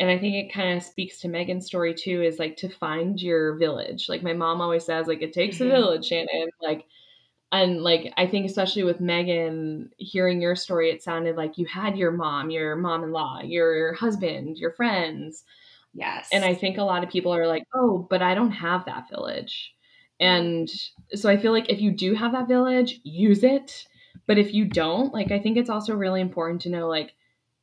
And I think it kind of speaks to Megan's story too, is like to find your village. Like my mom always says, like it takes mm-hmm. a village, Shannon. Like and like I think especially with Megan, hearing your story, it sounded like you had your mom, your mom-in-law, your husband, your friends. Yes. And I think a lot of people are like, oh, but I don't have that village. And so I feel like if you do have that village, use it but if you don't, like, I think it's also really important to know, like,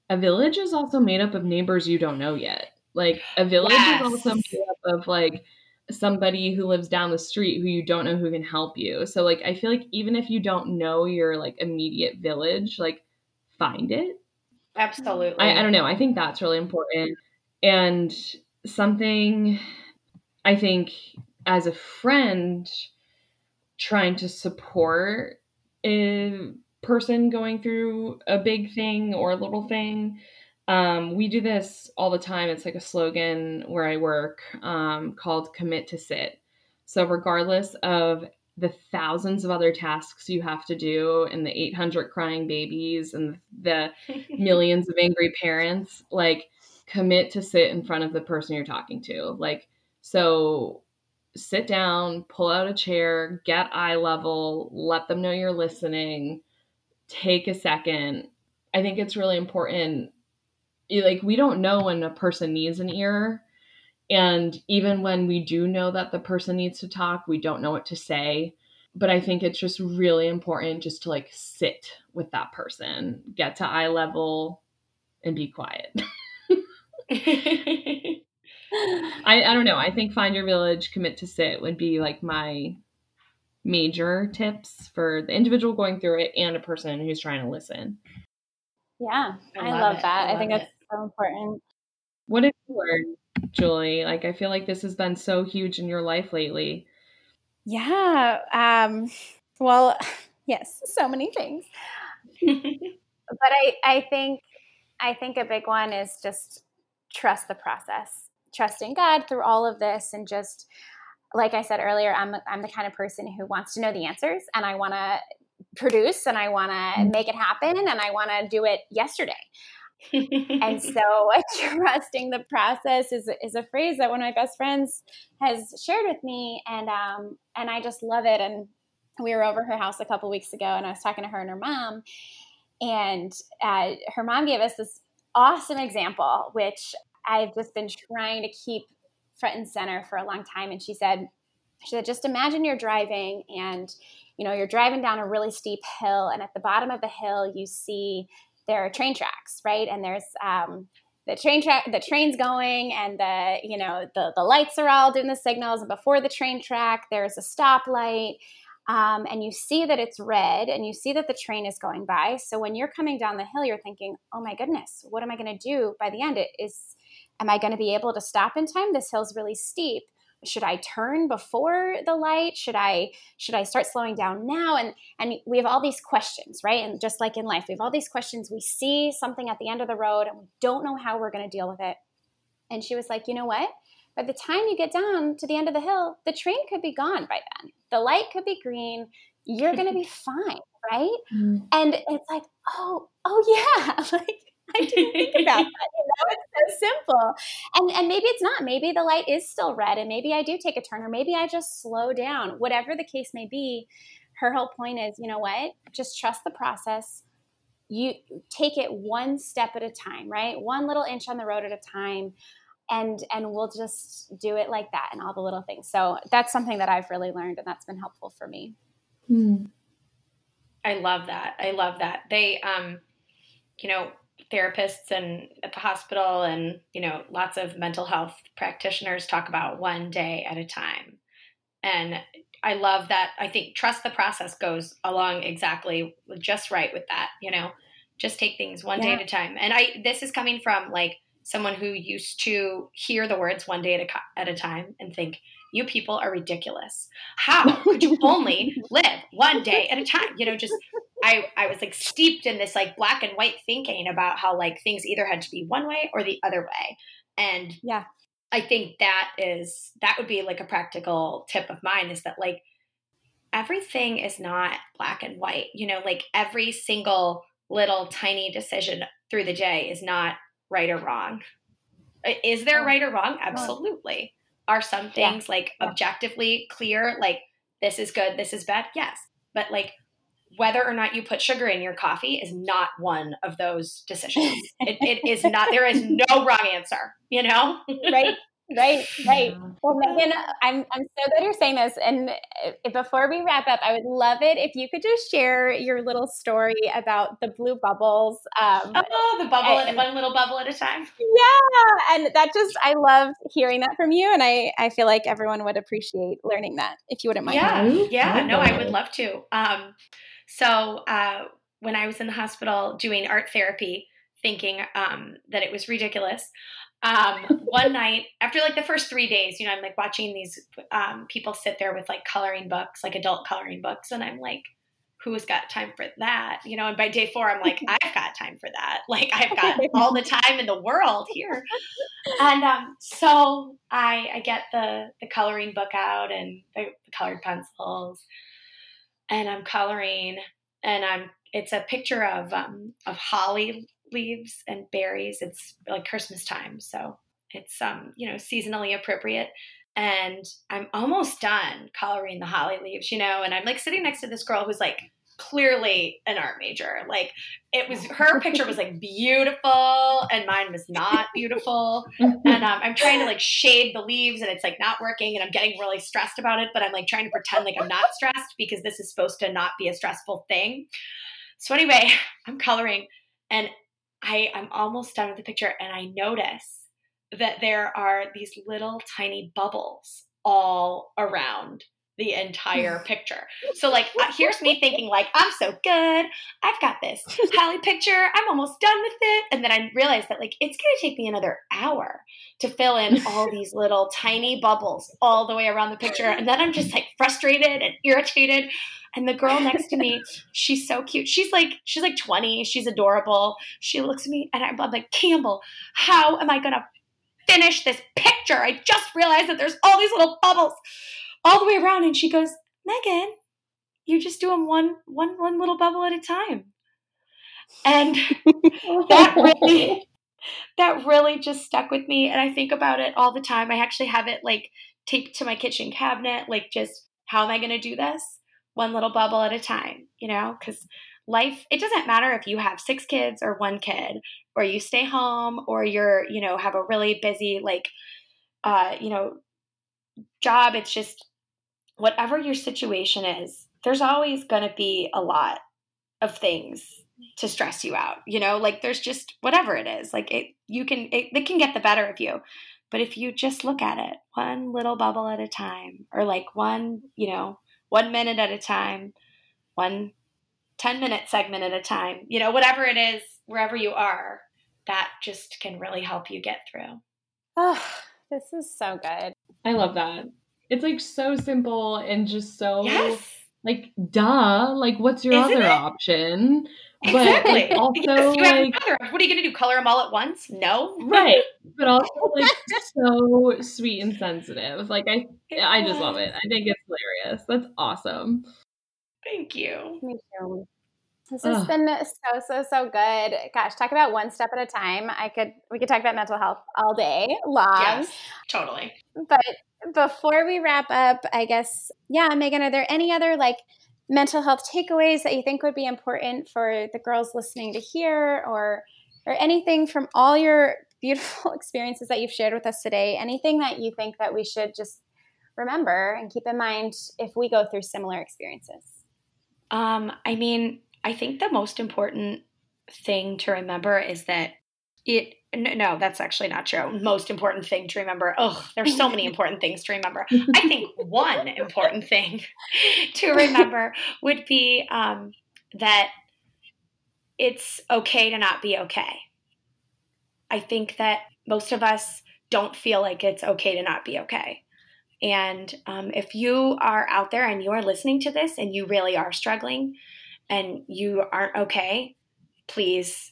a village is also made up of neighbors you don't know yet. Like, a village yes. is also made up of, like, somebody who lives down the street who you don't know who can help you. So, like, I feel like even if you don't know your, like, immediate village, like, find it. Absolutely. I, I don't know. I think that's really important. And something I think as a friend, trying to support person going through a big thing or a little thing. Um, we do this all the time. It's like a slogan where I work um, called commit to sit. So, regardless of the thousands of other tasks you have to do and the 800 crying babies and the millions of angry parents, like commit to sit in front of the person you're talking to. Like, so sit down, pull out a chair, get eye level, let them know you're listening, take a second. I think it's really important. Like, we don't know when a person needs an ear. And even when we do know that the person needs to talk, we don't know what to say. But I think it's just really important just to like sit with that person, get to eye level, and be quiet. I, I don't know. I think find your village, commit to sit would be like my major tips for the individual going through it and a person who's trying to listen. Yeah, I, I love, love that. I, I think it. that's so important. What have you learned Julie? Like, I feel like this has been so huge in your life lately. Yeah. Um, well, yes, so many things. but I, I think, I think a big one is just trust the process, trusting God through all of this, and just like I said earlier, I'm I'm the kind of person who wants to know the answers, and I want to produce, and I want to mm. make it happen, and I want to do it yesterday. and so trusting the process is, is a phrase that one of my best friends has shared with me and um, and I just love it and we were over her house a couple weeks ago and I was talking to her and her mom and uh, her mom gave us this awesome example which I've just been trying to keep front and center for a long time and she said she said just imagine you're driving and you know you're driving down a really steep hill and at the bottom of the hill you see there are train tracks, right? And there's um, the train track, the train's going, and the you know the the lights are all doing the signals. And before the train track, there's a stoplight, um, and you see that it's red, and you see that the train is going by. So when you're coming down the hill, you're thinking, "Oh my goodness, what am I going to do by the end? It is, am I going to be able to stop in time? This hill's really steep." should i turn before the light? Should i should i start slowing down now? And and we have all these questions right? And just like in life we have all these questions. We see something at the end of the road and we don't know how we're going to deal with it. And she was like you know what? By the time you get down to the end of the hill the train could be gone by then. The light could be green. You're going to be fine right? Mm-hmm. and it's like oh oh yeah. Like I didn't think about that. You know, it's so simple. And and maybe it's not. Maybe the light is still red, and maybe I do take a turn, or maybe I just slow down. Whatever the case may be, her whole point is, you know what? Just trust the process. You take it one step at a time, right? One little inch on the road at a time. And and we'll just do it like that and all the little things. So that's something that I've really learned and that's been helpful for me. Hmm. I love that. I love that. They um you know, therapists and at the hospital and you know lots of mental health practitioners talk about one day at a time and i love that i think trust the process goes along exactly just right with that you know just take things one yeah. day at a time and i this is coming from like someone who used to hear the words one day at a, at a time and think you people are ridiculous. How could you only live one day at a time? You know, just I I was like steeped in this like black and white thinking about how like things either had to be one way or the other way. And yeah. I think that is that would be like a practical tip of mine is that like everything is not black and white. You know, like every single little tiny decision through the day is not right or wrong. Is there right or wrong? Absolutely. Are some things yeah. like objectively clear, like this is good, this is bad? Yes. But like whether or not you put sugar in your coffee is not one of those decisions. it, it is not, there is no wrong answer, you know? right. Right, right. Well, Megan, I'm I'm so glad you're saying this. And before we wrap up, I would love it if you could just share your little story about the blue bubbles. Um, oh, the bubble, and, one little bubble at a time. Yeah, and that just I love hearing that from you, and I I feel like everyone would appreciate learning that if you wouldn't mind. Yeah, yeah. No, I would love to. Um, so uh, when I was in the hospital doing art therapy, thinking um, that it was ridiculous um, one night after like the first three days, you know, I'm like watching these um, people sit there with like coloring books, like adult coloring books, and I'm like, who's got time for that? You know, and by day four, I'm like, I've got time for that. Like I've got all the time in the world here. And um, so I, I get the the coloring book out and the, the colored pencils, and I'm coloring, and I'm it's a picture of um, of holly leaves and berries. It's like Christmas time, so it's um, you know, seasonally appropriate. And I'm almost done coloring the holly leaves, you know, and I'm like sitting next to this girl who's like clearly an art major. Like it was her picture was like beautiful and mine was not beautiful. And um, I'm trying to like shade the leaves and it's like not working and I'm getting really stressed about it, but I'm like trying to pretend like I'm not stressed because this is supposed to not be a stressful thing. So anyway, I'm coloring and I, I'm almost done with the picture and I notice that there are these little tiny bubbles all around the entire picture. So like uh, here's me thinking like I'm so good. I've got this Hallie picture. I'm almost done with it. And then I realized that like it's going to take me another hour to fill in all these little tiny bubbles all the way around the picture. And then I'm just like frustrated and irritated. And the girl next to me, she's so cute. She's like she's like 20. She's adorable. She looks at me and I'm like, "Campbell, how am I going to finish this picture? I just realized that there's all these little bubbles." All the way around and she goes megan you're just doing one one one little bubble at a time. And that really that really just stuck with me and i think about it all the time. I actually have it like taped to my kitchen cabinet like just how am i going to do this? One little bubble at a time you know because life it doesn't matter if you have six kids or one kid or you stay home or you're you know have a really busy like uh you know job it's just whatever your situation is, there's always going to be a lot of things to stress you out. You know, like there's just whatever it is. Like it you can it, it can get the better of you. But if you just look at it one little bubble at a time or like one, you know, one minute at a time, one 10 minute segment at a time, you know, whatever it is, wherever you are, that just can really help you get through. Oh, this is so good. I love that. It's like so simple and just so yes. like duh. Like what's your Isn't other it? option? Exactly. But also Yes, you have like another. What are you going to do? Color them all at once? No. right, but also like so sweet and sensitive. Like I I just love it. I think it's hilarious. That's awesome. Thank you. This has Ugh. been so so so good. Gosh, talk about one step at a time. I could we could talk about mental health all day long. Yes, totally. But before we wrap up, I guess yeah, Megan, are there any other like mental health takeaways that you think would be important for the girls listening to hear or or anything from all your beautiful experiences that you've shared with us today? Anything that you think that we should just remember and keep in mind if we go through similar experiences? Um, I mean, I think the most important thing to remember is that it. No, that's actually not true. Most important thing to remember. Oh, there's so many important things to remember. I think one important thing to remember would be um, that it's okay to not be okay. I think that most of us don't feel like it's okay to not be okay. And um, if you are out there and you are listening to this and you really are struggling and you aren't okay, please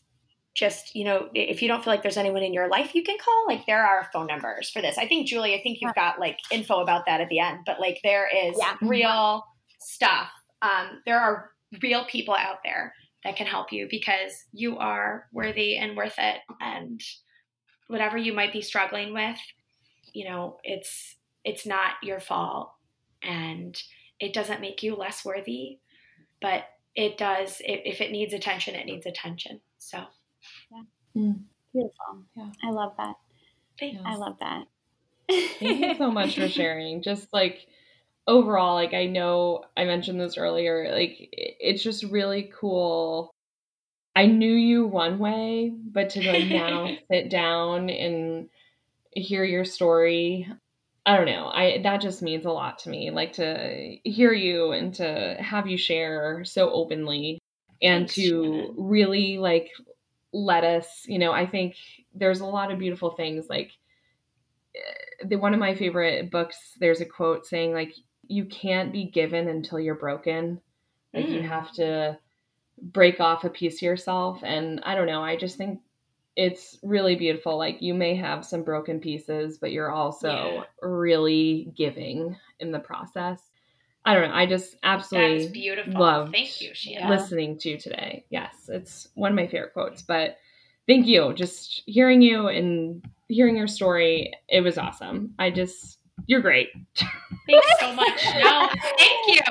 just, you know, if you don't feel like there's anyone in your life you can call, like there are phone numbers for this. I think, Julie, I think you've got like info about that at the end, but like there is Yeah. real stuff. Um, there are real people out there that can help you because you are worthy and worth it. And whatever you might be struggling with, you know, it's it's not your fault and it doesn't make you less worthy, but it does if, if it needs attention, it needs attention. So yeah. Beautiful. Yeah. I love that. thank I love that. Thank you so much for sharing. Just like overall, like I know I mentioned this earlier, like it's just really cool. I knew you one way, but to like now sit down and hear your story, I don't know. I that just means a lot to me. Like to hear you and to have you share so openly and Thanks, to Shannon. really like let us, you know, I think there's a lot of beautiful things like the one of my favorite books there's a quote saying like you can't be given until you're broken like you Mm. have to break off a piece of yourself and i don't know i just think it's really beautiful like you may have some broken pieces but you're also Yeah. really giving in the process i don't know i just absolutely beautiful. loved Thank you. Yeah. listening to you today yes it's one of my favorite quotes but thank you just hearing you and hearing your story it was awesome i just you're great Thanks so much. No, thank you.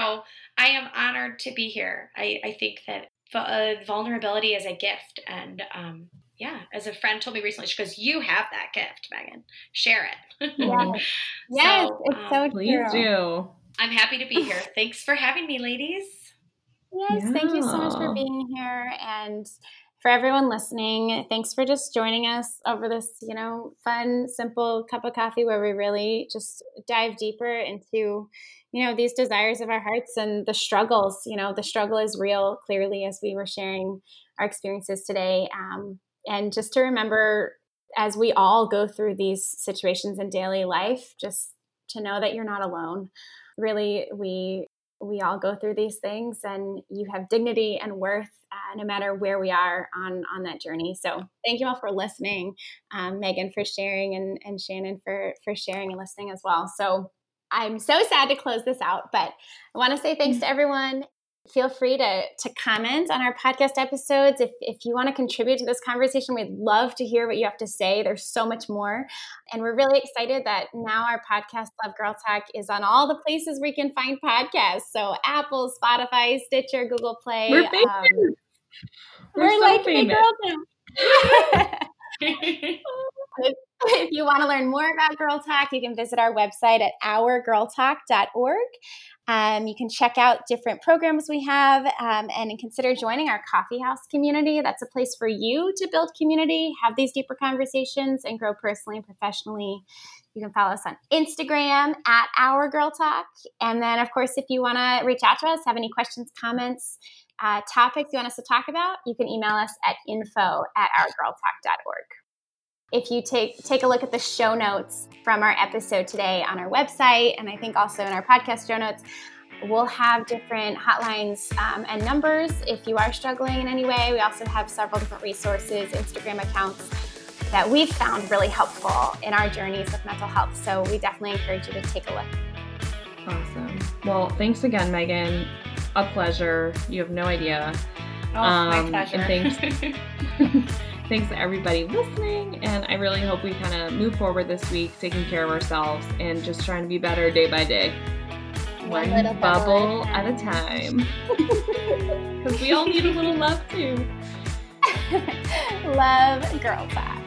I am honored to be here. I, I think that uh, vulnerability is a gift. And um, yeah, as a friend told me recently, she goes, You have that gift, Megan. Share it. Yes. Yes, So, it's so um, please do I'm happy to be here. Thanks for having me, ladies. Yes, thank you so much for being here and for everyone listening, thanks for just joining us over this, you know, fun, simple cup of coffee where we really just dive deeper into, you know, these desires of our hearts and the struggles. You know, the struggle is real, clearly, as we were sharing our experiences today. Um, and just to remember, as we all go through these situations in daily life, just to know that you're not alone. Really, we we all go through these things and you have dignity and worth uh, no matter where we are on on that journey. So thank you all for listening um, megan for sharing and, and shannon for for sharing and listening as well. So i'm so sad to close this out but i want to say thanks to everyone feel free to, to comment on our podcast episodes. If, if you want to contribute to this conversation, we'd love to hear what you have to say. There's so much more. And we're really excited that now our podcast, Love Girl Talk, is on all the places we can find podcasts. So Apple, Spotify, Stitcher, Google Play. We're, famous. Um, we're, we're so like famous. girls if you want to learn more about Girl Talk, you can visit our website at ourgirltalk.org. Um, you can check out different programs we have um, and consider joining our coffee house community. That's a place for you to build community, have these deeper conversations, and grow personally and professionally. You can follow us on Instagram at Our Girl Talk. And then, of course, if you want to reach out to us, have any questions, comments, uh, topics you want us to talk about, you can email us at info at ourgirltalk.org. If you take take a look at the show notes from our episode today on our website, and I think also in our podcast show notes, we'll have different hotlines um, and numbers if you are struggling in any way. We also have several different resources, Instagram accounts that we've found really helpful in our journeys with mental health. So we definitely encourage you to take a look. Awesome. Well, thanks again, Megan. A pleasure. You have no idea. Oh, um, my pleasure. And thanks. thanks to everybody listening. And I really hope we kind of move forward this week, taking care of ourselves and just trying to be better day by day. One, One bubble, at a time. Because we all need a little love too. love Girl Talk.